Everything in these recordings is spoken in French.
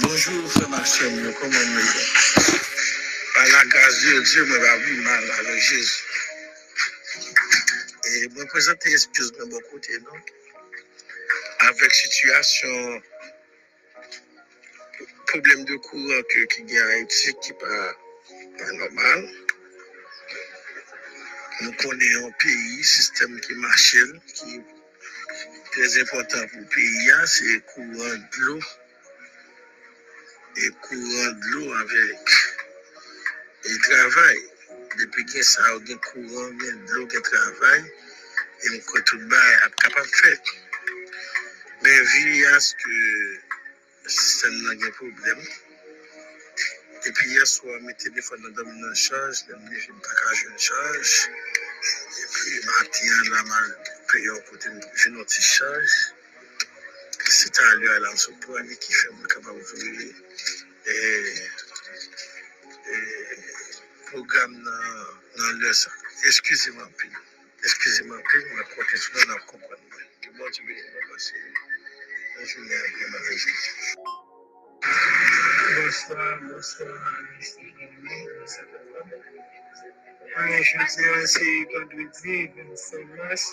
Bonjour, frère Maxime, comment vous allez Par la grâce de Dieu, moi, va vivre mal avec Jésus. Et me présenter, excuse-moi, mon côté, non? Avec situation, problème de courant qui a en Haïti qui n'est pas, normal. Nous connaissons un pays, système qui marche, qui est très important pour le pays, hein, c'est le courant de l'eau. e kouran dlo avèk. E travay, depi gen sa ou gen kouran, gen dlo, gen travay, e mkotou bay ap kapap fèt. Ben vi yaske sistem nan gen problem. Epi yaswa, mi telefon nan dam nan chanj, nan mi film pakaj nan chanj, epi mati an la man peyon kote joun an ti chanj, matin, là, je paye un côté, j'ai une autre charge. C'est à lui à l'anse pour aller qui fait mon capable de et, et programme dans, dans le sang. Excusez-moi. Excusez-moi, à bien ma. Bonsoir, bonsoir, bonsoir. Je suis aussi vendredi 25 mars.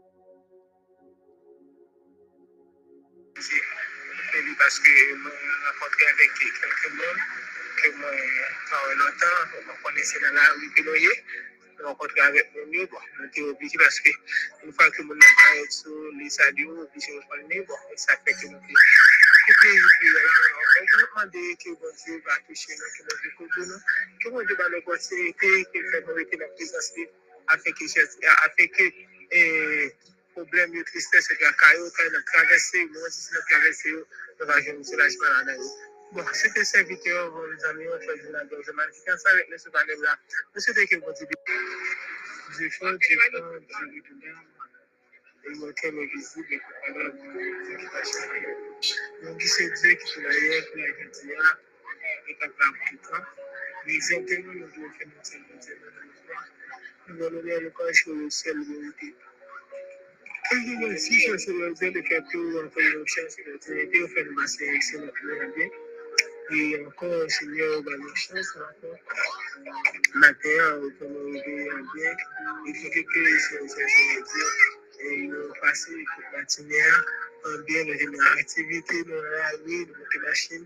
rencontré avec quelques monde que moi, pendant longtemps, je connaissais dans la rue que nous je rencontré avec mon mieux, bon, on était obligé parce que une fois que mon parle sur les radios, obligé de parler, bon, que bon Dieu va toucher nous, que bon Dieu couvre nous, que bon Dieu va nous continuer, que fait nous rester dans la présence de afin que, afin que, eh, problème de tristesse et de caillou, quand nous traversons, nous aussi nous traversons, nous allons jouer un soulagement là Bon, vos amis, on fait de la dose de magnificence avec le souvenir là. Nous souhaitons que vous Dieu Dieu fort, Dieu fort, Dieu de immortel et visible, et que alors, nous disons c'est Dieu qui fait l'ailleurs, qui l'a dit, et qui a pris tout le temps. Mais exactement, nous devons faire notre serviteur dans notre foi. Nous allons aller à l'école sur le ciel de vérité. Quel est le si chance de Dieu de faire tout, on fait une chance de Dieu, on fait une masse, c'est notre bien. Et encore, Seigneur, dans nos chances, encore, matin, comme on dit bien, il faut que les choses soient et nous passer toute matinée en bien dans l'activité, dans la rue, dans la machine,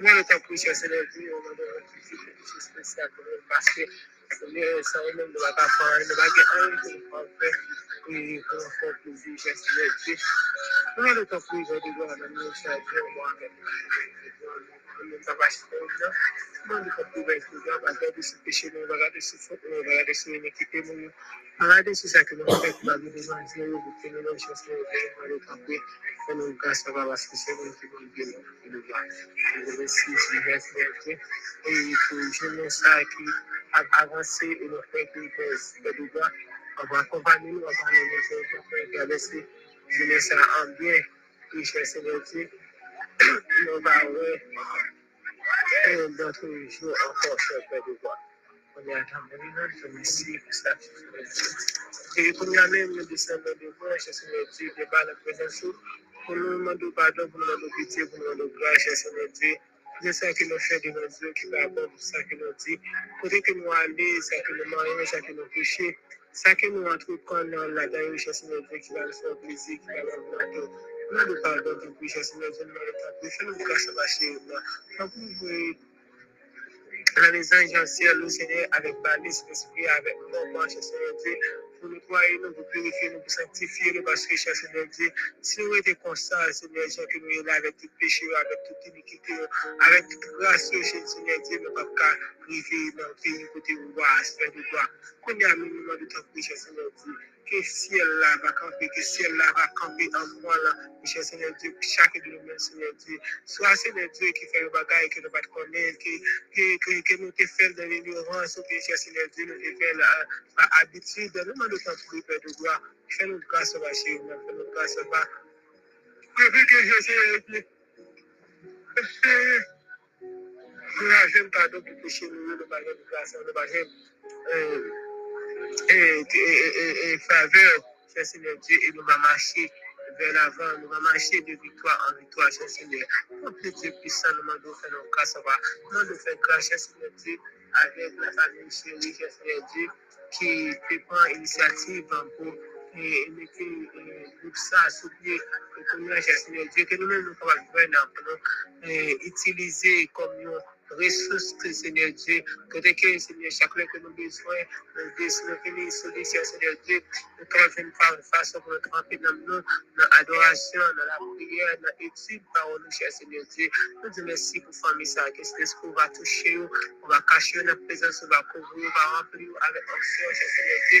Dieu, on va donner quelque chose de spécial pour nous, parce que Seigneur, ça nous ne va pas faire, ne va pas faire, ne va pas faire, et pour faire plaisir, cher Seigneur Dieu. Moi, le temps pour cher Dieu, on va donner cher Dieu, moi, nous capacitons, nous nous pouvons nous regarder ce péché, nous regarder ce faute, nous regarder ce iniquité, nous regarder ce ça que nous faisons, nous avons besoin de Dieu, pour que nous nous cherchions, nous nous camper, que nous grâce à parce que c'est nous qui nous Dieu, qui nous voit. Je remercie, je remercie Dieu, et pour jeunesse ça qui a avancé et nous fait que nous faisons droit, on va accompagner nous, on va nous faire traverser jeunesse en bien, et cher nou ba we, en do toujou an konsep pe di gwa. Konye atan meni nan se misi pou statu se mesi. E konye amen meni disen do di gwa, se se mesi de ba la prezensou, pou nou mandou badon, pou nou mandou piti, pou nou mandou gwa, se se mesi, de sa ki nou fè di nou di, ki ba bon pou sa ki nou di, kote ki nou ale, sa ki nou manye, sa ki nou kouche, sa ki nou antrou kon nan la dayo, se se mesi ki ba le fè plizi, ki ba le mando, Dieu, nous nous fais nous grâce à ma chérie. Nous pouvons la maison essentielle, Seigneur, avec balise, l'esprit, avec moment, cher Seigneur Dieu, pour nettoyer, nous, pour nous, pour sanctifier, nous, parce que, cher Seigneur Dieu, si nous étions conscients, Seigneur Dieu, que nous sommes là avec tout péché, avec toute iniquité, avec toute grâce, Seigneur Dieu, nous pas priver dans le pays côté roi, Seigneur gloire. Qu'on un minimum de temps, Dieu, que ciel là va camper, que ciel là va camper en moi là, cher Seigneur Dieu, chacun de nous-mêmes, Seigneur Dieu. Soit Seigneur Dieu qui fait le bagage que nous ne pas connaître, que, que, que nous te fait dans l'ignorance, ou cher Seigneur Dieu, nous te fait par habitude, nous demandons ton prix, Père de gloire. Fais-nous grâce, va chérie, fais-nous grâce, va. Nous avons pardon pour pécher, nous nous avons grâce, nous avons et, faveur, cher Seigneur Dieu, et nous allons marcher vers l'avant, nous allons marcher de victoire en victoire, cher Seigneur. Mon Dieu puissant, nous demandons faire nos grâces, nous demandons faire grâce, cher Seigneur Dieu, avec la famille chérie, cher Seigneur Dieu, qui prend initiative pour ça sur pied, que cher Seigneur Dieu, que nous-mêmes nous pouvons utiliser comme nous ressources, Seigneur Dieu, côté que, Seigneur, chaque fois que nous besoin, nous besoin de solutions, Seigneur Dieu, nous pouvons faire une façon pour nous tremper dans nous, dans l'adoration, dans la prière, dans l'étude, parole, cher Seigneur Dieu. Nous disons merci pour famille ça, que cet esprit va toucher, on va cacher notre présence, on va couvrir, on va remplir avec option, cher Seigneur Dieu.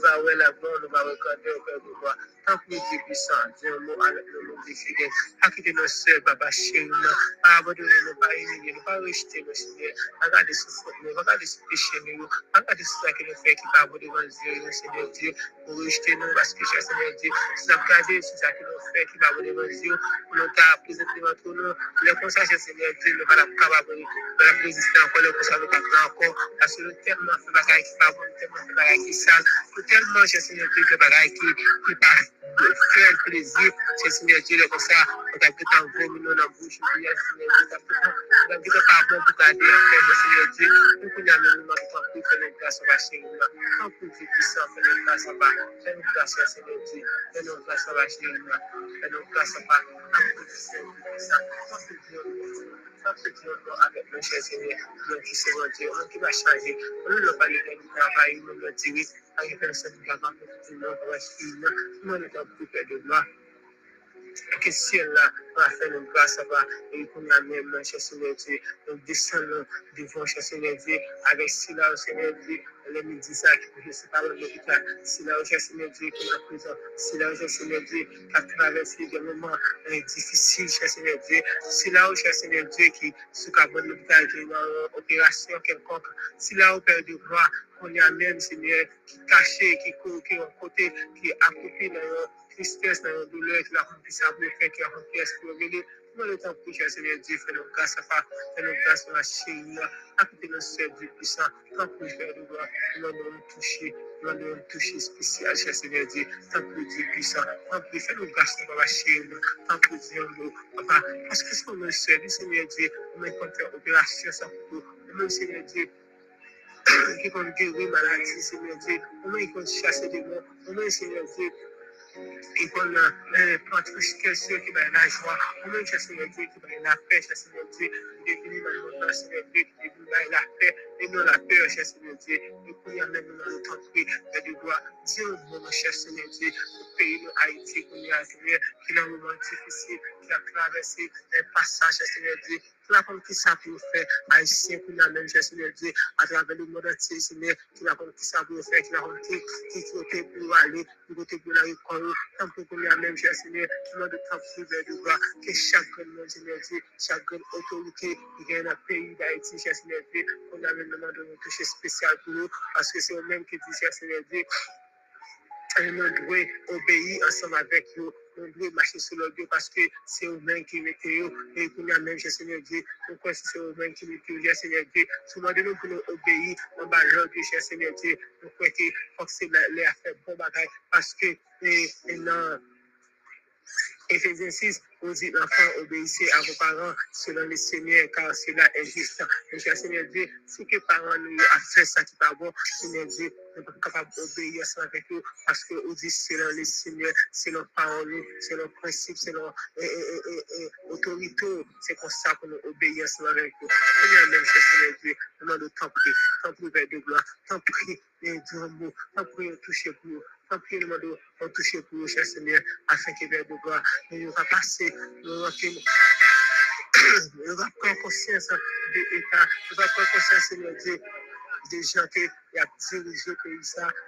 voir la gloire, nous va regarder au cœur de gloire. Tant que Dieu puissant, Dieu, nous avec le nom des fidèles, nos sœurs, Baba pas pas nous pas rejeter nos Seigneur, regardez ce nous regardez ce péché, nous, regardez ce qui nous fait qui pas devant Seigneur Dieu, pour rejeter nous, parce que cher Seigneur Dieu, si nous qui nous devant Dieu, pour nous devant nous, Seigneur Dieu, nous pas capable de résister encore, les nous que nous tellement fait bagaille qui sale, tellement, cher Seigneur Dieu, que bagaille qui, qui pas faire plaisir, cher Seigneur Dieu, comme ça, on t'a tout en vomi, nous, dans la bouche, Seigneur Dieu, on t'a tout pas bon pour garder en fait, Seigneur Dieu, nous, qu'on y a même, nous, en plus, faire une grâce, on va chez nous, en plus, Dieu puissant, faire une grâce, on va, faire une grâce, Seigneur Dieu, faire une grâce, on va chez nous, faire une grâce, on va, en plus, Seigneur puissant, en plus, Dieu, en Fapit nou nou avèk nou chèzèmè, nou ki se wò diyo, an ki wè chanjè. Nou nou palè gen nou travay, nou nou diwis, an ki fèm se nou kavan, nou ki nou wè chèzèmè, nou nou nou pou pè de lwa. Que ciel là va faire une grâce va. Et qu'on a même cher Seigneur Dieu nous descendons devant cher Seigneur Dieu avec cela Seigneur Dieu les midi ça qui peut se parler de l'hôpital c'est là cher Seigneur Dieu qu'on a présent c'est là cher Seigneur Dieu qui a traversé des moments difficiles cher Seigneur Dieu c'est là cher Seigneur Dieu qui sous cabane l'hôpital qui est dans opération quelconque. C'est là au Père de qui caché qui court qui est en côté qui est accroupi dans tristesse, dans la douleur, que la puisse avoir fait, que la pièce pour venir. Nous le temps pour Seigneur Dieu, fais nos grâces à faire, fais nos grâces à la chérie, à côté de nos sœurs Dieu puissant, tant pour faire de gloire, nous allons toucher, nous allons toucher spécial, cher Seigneur Dieu, tant pour Dieu puissant, tant pour faire nos grâces à la chérie, tant pour Dieu, papa, parce que c'est nos sœurs, Seigneur Dieu, on met contre opération, ça pour nous, Seigneur Dieu, qui compte guérir maladie, Seigneur Dieu, on met contre chasser des mots, met, Seigneur Dieu, qu'on a pratiqué ceux qui va la joie, même Seigneur Dieu qui va la paix, Seigneur Dieu, le monde, Seigneur Dieu, qui dans la paix, et non la peur, Seigneur Dieu, y a même dans le temps de de gloire, Dieu, mon cher Seigneur Dieu, le pays de Haïti, qu'on est un moment difficile, qui a traversé un passage, Seigneur Dieu, La même chose, Seigneur Dieu, à travers le monde entier, Seigneur, tu vas prendre qui ça pour faire, tu vas prendre qui, qui côté pour aller, qui côté pour la qu'on la même chose, Seigneur, tu m'as de de le a de pour nous, parce que c'est eux-mêmes qui disent, cher Seigneur Dieu, et nous devons obéir ensemble avec eux. Nous devons marcher sur leur Dieu parce que c'est eux-mêmes qui mettent eux. Et pour nous même, cher Seigneur Dieu, pourquoi c'est eux-mêmes qui mettent eux, Seigneur Dieu. Souvent de nous pour nous obéir en bas leur Dieu, cher Seigneur Dieu. Nous croyons que c'est les affaires bon bagaille parce que, et, et non, Ephésiens 6, on dit, enfants, obéissez à vos parents selon le Seigneur, car cela est juste. Cher Seigneur Dieu, si que parents nous a fait ça qui pas bon, Seigneur Dieu, nous sommes capables d'obéir ça avec eux, parce que on dit selon le Seigneur, selon parole, selon principe, selon autorité, c'est comme ça que nous obéissons avec eux. Seigneur, même, Seigneur Dieu, demande de t'en prier, t'en prier de gloire, t'en prier, Dieu, mot, t'en prier, toucher pour. De toucher pour vous, cher Seigneur, afin que vers de gloire, nous va passer, nous va nous va prendre conscience de l'État, nous va prendre conscience, Seigneur Dieu, des gens qui ont dirigé le pays,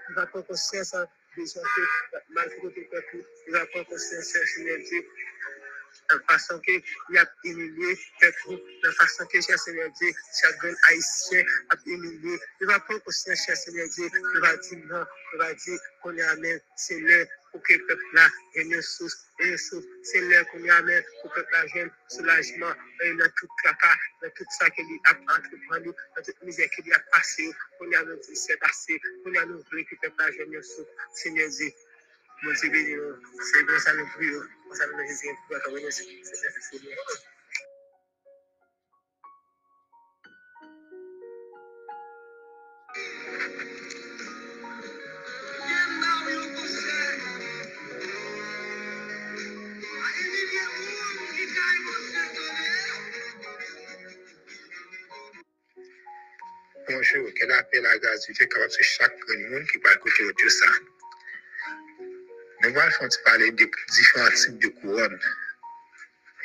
nous va prendre conscience des gens qui, malgré le peuple, nous va prendre conscience, Seigneur Dieu, façon qu'il a humilié peuple, de façon que, cher Seigneur Dieu, chacun haïtien a humilié. Il va prendre conscience, cher Seigneur Dieu, il va va pour que le peuple là ait une source, une source, c'est l'heure qu'on est amen, pour que le peuple là ait soulagement, et dans tout tracas, dans tout ça qu'il a entrepris, dans toute misère qu'il a passé, qu'on est amen, c'est passé, qu'on est amen, que le peuple là ait une source, Seigneur Dieu. Mon Jésus, pour accompagner ce Seigneur. Bonjour, quel appel à grâce Nous allons parler de différents types de couronnes.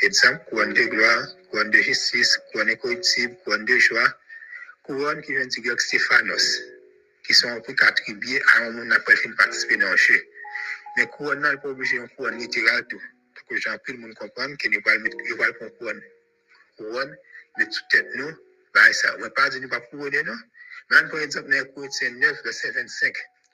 Exemple, couronne de gloire, couronne de justice, couronne économique, couronne de joie, couronne qui vient du grec Stéphanos, qui sont pour attribuer à un monde après fin participer dans le jeu. Mais couronne n'est pas obligé de couronne littérale tout. Donc, gens, tout le monde comprend que nous allons mettre une couronne. Couronne, de toute tête, nous, bah, ça, on ne pas dire nous pas couronner, non? Mais, par exemple, dans Corinthiens 9, verset 25,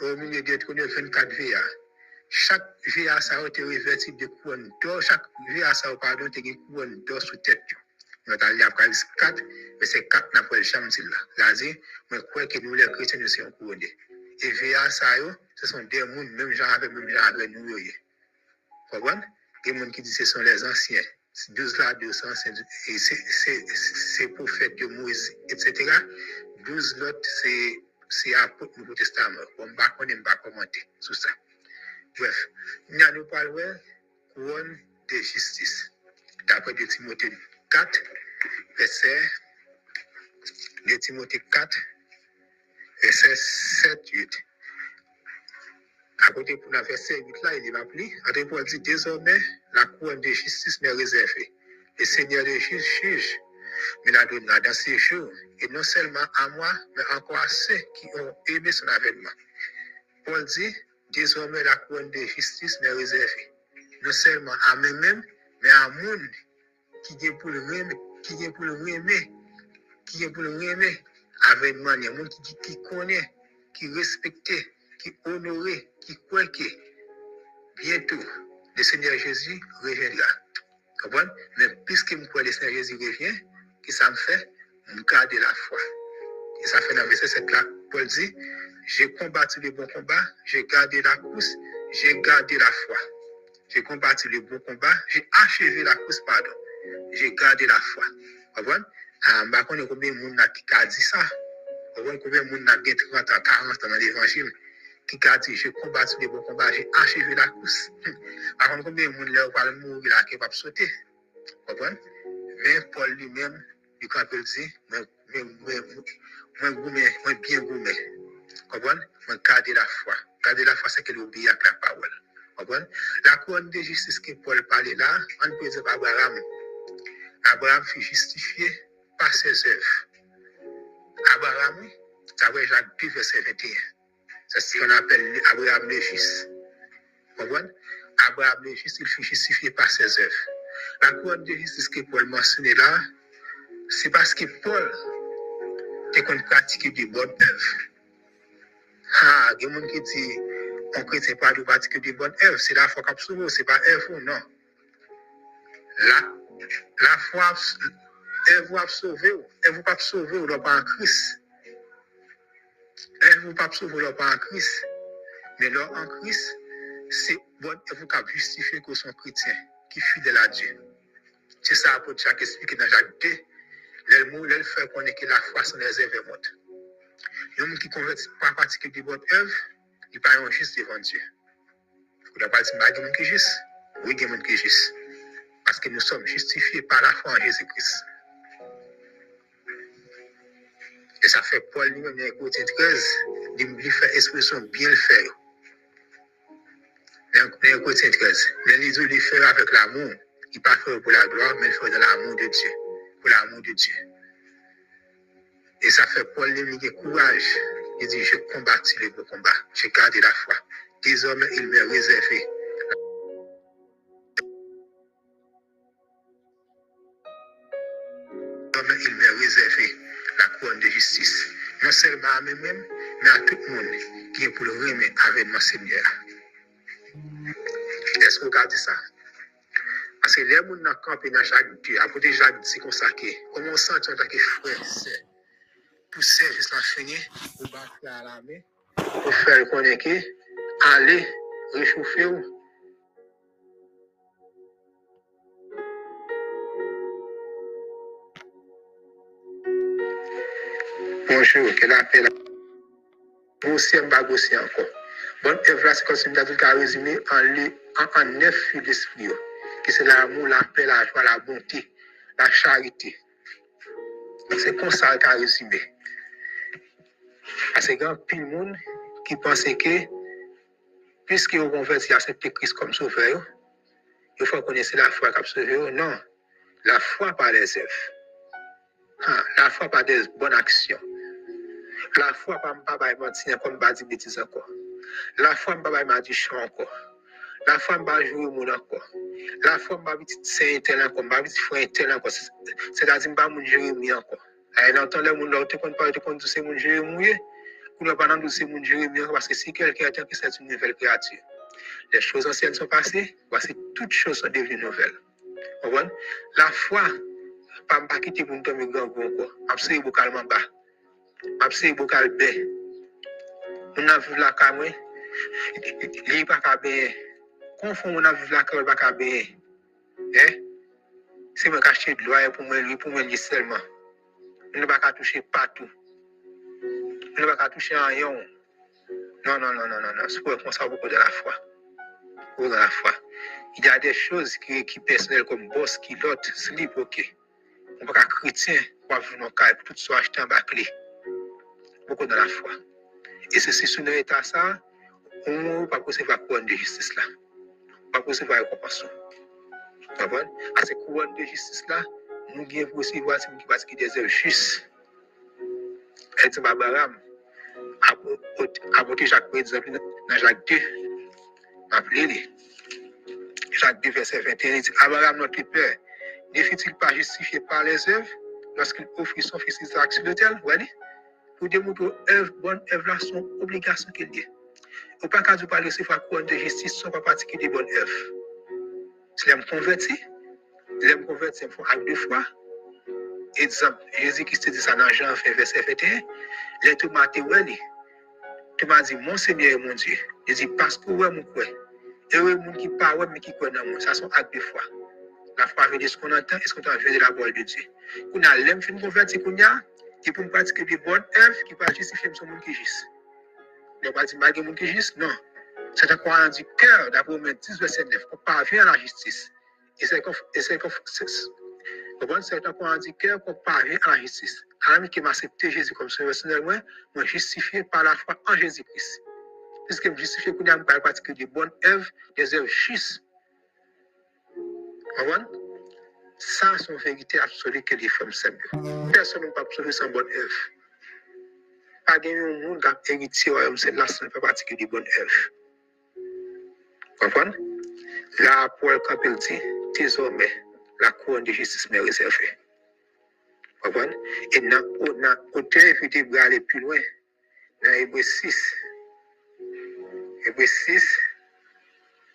Trônes, il y a 24 VA. Chaque VA, ça a été revêtu de couronne d'or. Chaque VA, ça a pardon, été une couronne d'or sous tête. Nous avons lu Apocalypse 4, verset 4, n'a pas le champ là. Là, dit, moi, crois que nous, les chrétiens, nous sommes couronnés. Et VA, ça, ce sont des gens, même gens avec, même gens avec nous. Vous comprenez? Il y a des gens qui disent que ce sont les anciens. 12 là, 200, c'est prophète de Moïse, etc. 12 l'autre, c'est apôtre Nouveau Testament. On ne va pas commenter sur ça. Bref, nous nous parlons couronne de justice. D'après de Timothée 4, verset de Timothée 4, verset 7, 8. À côté pour la verset 8 là, il est appelé. Après Paul dit désormais, la couronne de justice m'est réservée. Le Seigneur des juges juge, mais la donnera dans ces jours, et non seulement à moi, mais encore à ceux qui ont aimé son avènement. Paul dit, désormais la couronne de justice m'est réservée. Non seulement à moi-même, mais à monde qui est pour le aimer, qui est pour le aimer, qui est pour le aimer, avènement, il y a monde qui, qui connaît, qui respecte, qui honore, qui croit que bientôt le Seigneur Jésus reviendra. Mais puisque je crois le Seigneur Jésus revient, que ça me fait? Je garde la foi. Et ça fait dans le verset 7 là, Paul dit, j'ai combattu le bon combat, j'ai gardé la course, j'ai gardé la foi. J'ai combattu le bon combat, j'ai achevé la course, pardon. J'ai gardé la foi. Comprenez? Ha, mba konen koube moun nan ki ka di sa. Koube koube moun nan gen 30 an, 40 an nan l'evangil. Ki ka di, je kombat sou de bon kombat, je achevé la kous. Par konen koube moun lè ou pal mou la ke pap sote. Koube? Men Paul li men, yu kan pel di, mwen mwen goumen, mwen bien goumen. Koube? Mwen kade la fwa. Kade la fwa se ke l'oubi ak la pawel. Koube? La kouan de justice ke Paul pale la, an pe di Abraham. Abraham fi justifiye par ses œuvres. Abraham, ça va Jacques 2, verset 21. C'est ce qu'on appelle Abraham le juste. Vous? Abraham le juste, il fut justifié par ses œuvres. La couronne de justice que Paul mentionne là, c'est parce que Paul est qu'on pratique de bonnes œuvres. Ah, il y a des gens qui disent, on chrétien pas de pratiquer de bonnes œuvres, c'est la foi qui sauvé, c'est pas œuvre, non. La, la foi, elle vous a sauvé, elle vous pas sauvé, ou pas en Christ. Elle vous pas sauvé, ou pas en Christ. Mais là, en Christ, c'est bon, elle vous a justifié que son chrétien, qui est fidèle à Dieu. C'est ça, pour Jacques expliqué dans Jacques 2, le mot, le fait qu'on est que la foi sans les œuvres est morte. L'homme qui convertit pas pratiquer de bonnes œuvres, il pas un juste devant Dieu. Vous n'avez pas dit, il y a qui juste. Oui, il y a juste. Parce que nous sommes justifiés par la foi en Jésus-Christ. Et ça fait Paul lui-même dans Corinthiens 13, il lui fait expression bien le faire. Dans Corinthiens 13, mais il dit il fait avec l'amour. Il ne pas faire pour la gloire, mais il fait dans l'amour de Dieu. Pour l'amour de Dieu. Et ça fait Paul qui courage. Il dit, je combattis le beau combat. J'ai gardé la foi. Désormais, il m'est réservé il m'est réservé la couronne de justice. Non seulement à moi-même, mais à tout le monde qui est pour le remettre avec mon Seigneur. Est-ce que vous regardez ça? Paske lè moun nan kampe nan jak bi, apote jak di se konsake, koman santi an take fwese, pou servis lan fini, ou bak la alame, pou fèl konen ki, ale, rechoufe ou. Bonjour, ke la pe la. Boussi an bagousi an kon. Bon evra se konsim da tout ka rezime an li, an an nef yu desfri yo. Que c'est l'amour, la paix, la joie, la bonté, la charité. C'est comme ça qu'a résumé. Parce que grand pile monde qui pense que, puisque vous converti à accepter Christ comme sauveur, il faut connaître la foi comme sauveur. Non, la foi par les œuvres. Ah, la foi par des bonnes actions. La foi par ne pas mentir comme pas dire bêtises encore. La foi ne pas chant encore. La ne pas jouer au monde encore. La pas dire c'est un tel encore, pas dire frère tel encore. C'est- C'est-à-dire pas mon Jérémie encore. Elle entend les monde tu connais pas, tu connais c'est mon Jérémie. Pour ne pas dans c'est mon Jérémie parce que si quelqu'un attend que c'est une nouvelle créature. Les choses anciennes sont passées, voici toutes choses sont devenues nouvelles. Comprenez? La foi, pas pas quitter pour tomber grand encore. Absolument bocalement bas. Absolument bocal bé. On a vu la caméra. Il pas qu'à kon fon moun aviv la kèl baka beye. Eh? Se mwen kache dloye pou mwen lwi, pou mwen lwi selman. Mwen baka touche patou. Mwen baka touche an yon. Non, non, non, non, non. non. Se pou e konsa pou kou de la fwa. Pou de la fwa. Il y a des choses qui, qui personnelles comme boss, qui l'autre, slip, ok. On e va chrétien, on va vivre dans le pour tout soit acheter en bas clé. Beaucoup dans la foi. Et ceci, si nous état ça, on ne va pas pouvoir prendre de justice là. On va pas recevoir la récompense. Vous comprenez? À cette couronne de justice là, nous devons recevoir ce qui va qui des œuvres justes. Et c'est Babaram, apporter Jacques, par exemple, dans Jacques 2, appelez-les. Jacques 2, verset 21, il dit Abraham, notre père, ne fut-il pas justifié par les œuvres lorsqu'il offrit son fils Isaac sur l'autel? Voilà. Pour démontrer œuvre, bonne œuvre là, son obligation qu'il a. Ou pa kajou pa lese fwa kouan de jistis son pa patiki di bon ev. Se lem konverti, lem konverti m fwa ak de fwa, e dizan, Jezi Kristi di sa nan jan fè vers FET, le tou mati wè li. Tou mati, mon semye e mon die, Jezi paskou wè mou kwe, e wè moun ki pa wè mè ki kwen nan moun, sa son ak de fwa. La fwa vè di skon an tan, e skon tan vè di la bol de di. Kou nan lem fin konverti koun ya, ki pou m patiki di bon ev, ki pa jistifye m son moun ki jis. Ne pas dire malgré monde qui juste, non. C'est un croyant du cœur, d'après Romains 10, verset 9, qu'on parvient à la justice. Et c'est un croyant du cœur qu'on parvient à la justice. Un qui m'a accepté Jésus comme son personnel, moi, moi justifié par la foi en Jésus-Christ. Puisque me justifié qu'on a pas pratiquer des bonnes œuvres, des œuvres justes. Comprendre? Ça, c'est une vérité absolue que les femmes s'aiment. Personne n'a pas absolu sans bonne œuvre. pa gen yon moun kap eriti royom sen la san fe pati ki di bon ev. Konpon? La pou el kapil ti, ti zome, la kouan di jistis me reserve. Konpon? E nan kote evite brale pi lwen, nan Ebre 6, Ebre 6,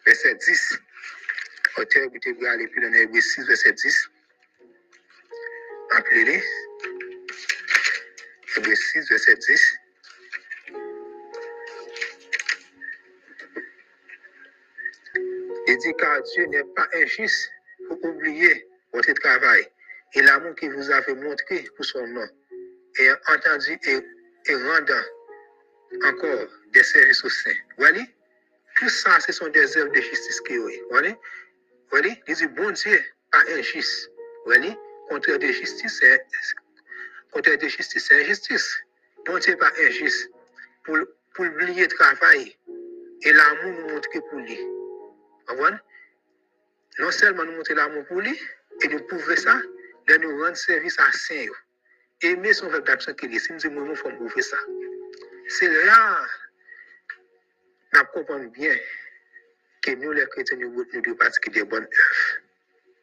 verset 10, kote evite brale pi lwen, nan Ebre 6, verset 10, apre li, Hébreu 6, verset 10. Il dit car Dieu n'est pas injuste pour oublier votre travail et l'amour qu'il vous avait montré pour son nom, et entendu et, et rendant encore des services au sein. Voilà? Tout ça, ce sont des œuvres de justice qui est. Voilà? Voilà? Il dit, bon Dieu, pas injuste. Voilà? Contraire de justice, c'est contraire de justice, c'est injustice. Bon Dieu, pas injuste. Pour, pour oublier le travail et l'amour nous montrer pour lui. Non seulement nous montrer l'amour pour lui, et nous prouver ça, de nous rendre service à Saint. Aimer son verbe d'action qu'il est. Si nous disons, il faut prouver ça. C'est là, nous comprenons bien que nous, les chrétiens, nous, nous devons pratiquer des bonnes œuvres.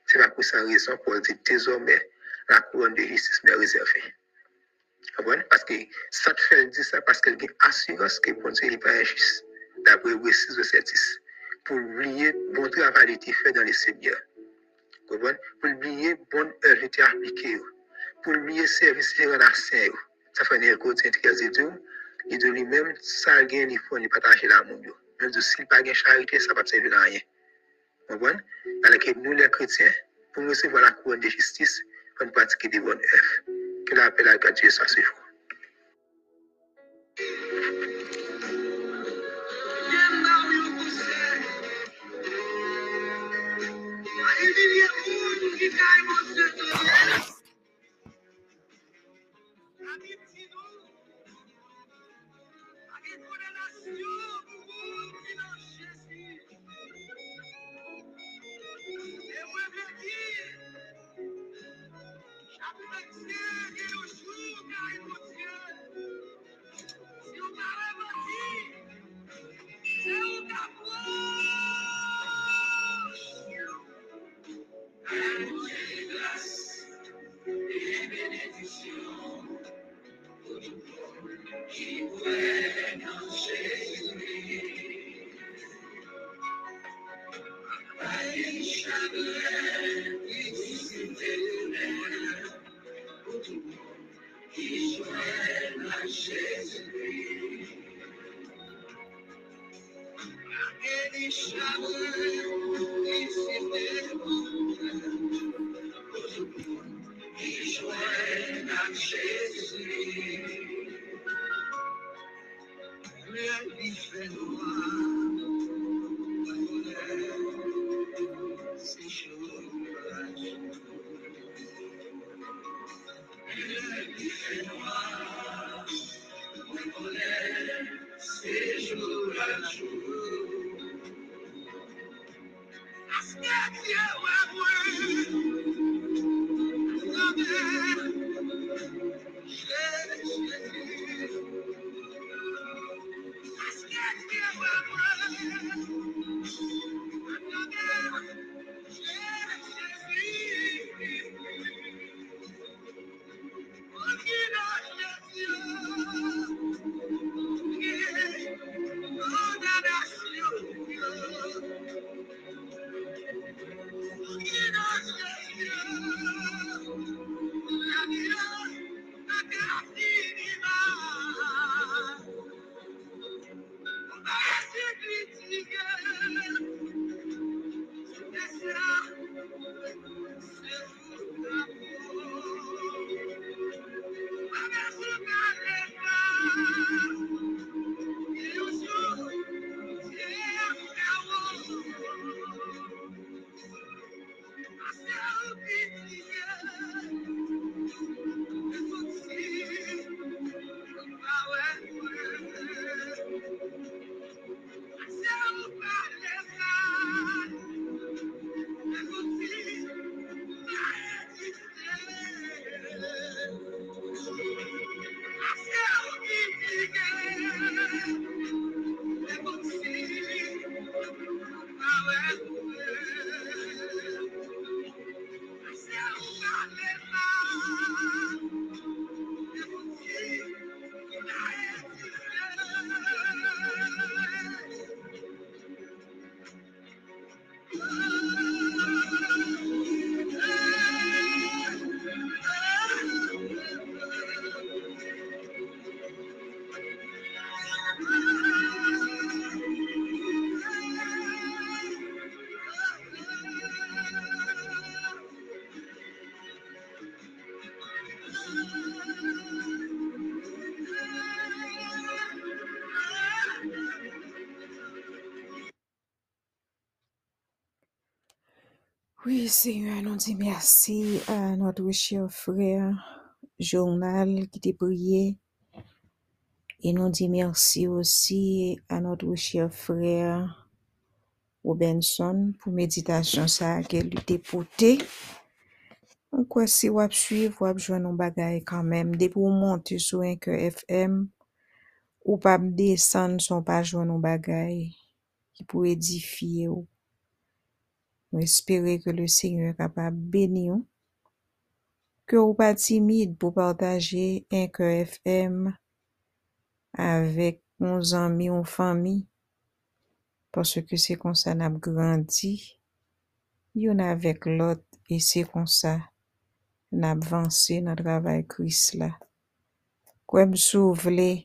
C'est la pour cette raison pour dire désormais, la couronne de justice m'est réservée. Comprenez? Parce que ça te fait dire ça parce qu'elle a assurance que bon Dieu n'est pas injuste. D'après Hébreu 6, verset 10. Pour oublier bon travail qui été fait dans les Seigneurs. Comprenez? Pour oublier bonne œuvre qui été appliquée. Pour oublier service qui est à saint. Ça fait un écho de 13 et tout. Et de lui-même, ça a gagné, il faut partager l'amour. Même si s'il n'a pas de charité, ça ne va pas servir à rien. Comprenez? Alors que nous, les chrétiens, pour recevoir la couronne de justice, il faut kila apelake Yesu asifu. Ele viria muito que você. Let me spend. Oui, Seigneur, nous disons merci à notre cher frère Journal qui t'a prié. Et nous disons merci aussi à notre cher frère Robinson pour méditation ça qu'elle lui t'a porté. Ankwa si wap suiv, wap jwen nou bagay kanmem. Dep ou monte sou enke FM, ou pap desen son pa jwen nou bagay ki pou edifiye ou. Mwen espere ke le Seigneur kapab beni yon. Ke ou pa timide pou partaje Enke FM avek yon zanmi, yon fami. Pase ke se konsa nap grandi. Yon avek lot e se konsa nap vansi nan travay kris la. Kwen msou vle,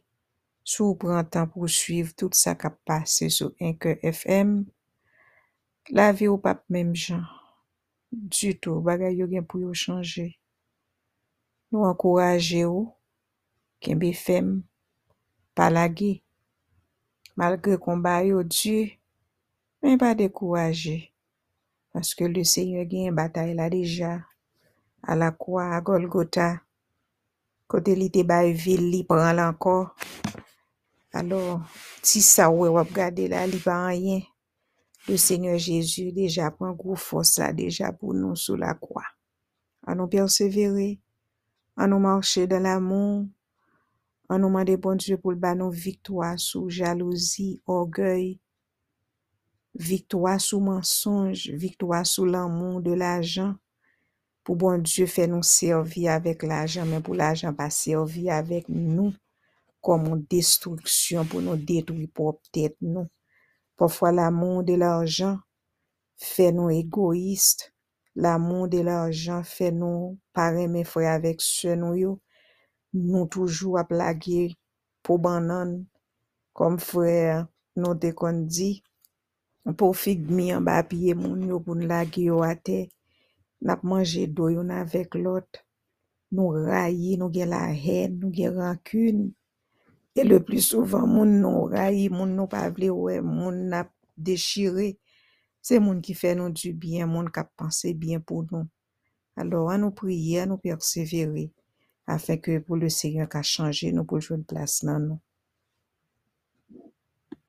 sou prantan pou suiv tout sa kap pase sou Enke FM. la vi ou pap mèm jan. Du tou, bagay yo gen pou yo chanje. Nou ankoraje ou, kenbe fem, palage. Malgre konba yo di, men pa dekouraje. Paske le seye gen batay la deja, ala kwa a Golgota, kote li te bay vil li pran lankor, alo ti sa we wap gade la li pa anyen. le Seigneur Jésus deja pran gwo fos la deja pou nou sou la kwa. An nou persevere, an nou manche dan l'amon, an nou mande bon Diyo pou l'ba nou viktwa sou jalouzi, orgey, viktwa sou mensonj, viktwa sou l'amon de l'ajan, pou bon Diyo fè nou servi avèk l'ajan, men pou l'ajan pa servi avèk nou, komon destruksyon pou nou detoui pou optèt nou. Pofwa l'amon de l'arjan fè nou egoist, l'amon de l'arjan fè nou pareme fwe avèk sè nou yo, nou toujou ap lage pou banan, kom fwe nou te kon di, pou fig mi an ba apye moun yo pou nou lage yo ate, nap manje do yon avèk lot, nou rayi, nou gen la hen, nou gen rankun, E le pli souvan, moun nou rayi, moun nou pavle ouè, moun nap dechire. Se moun ki fè nou du byen, moun kap panse byen pou nou. Alors, an nou priye, an nou persevere, afè ke pou le Seigneur ka chanje nou pou joun plas nan nou.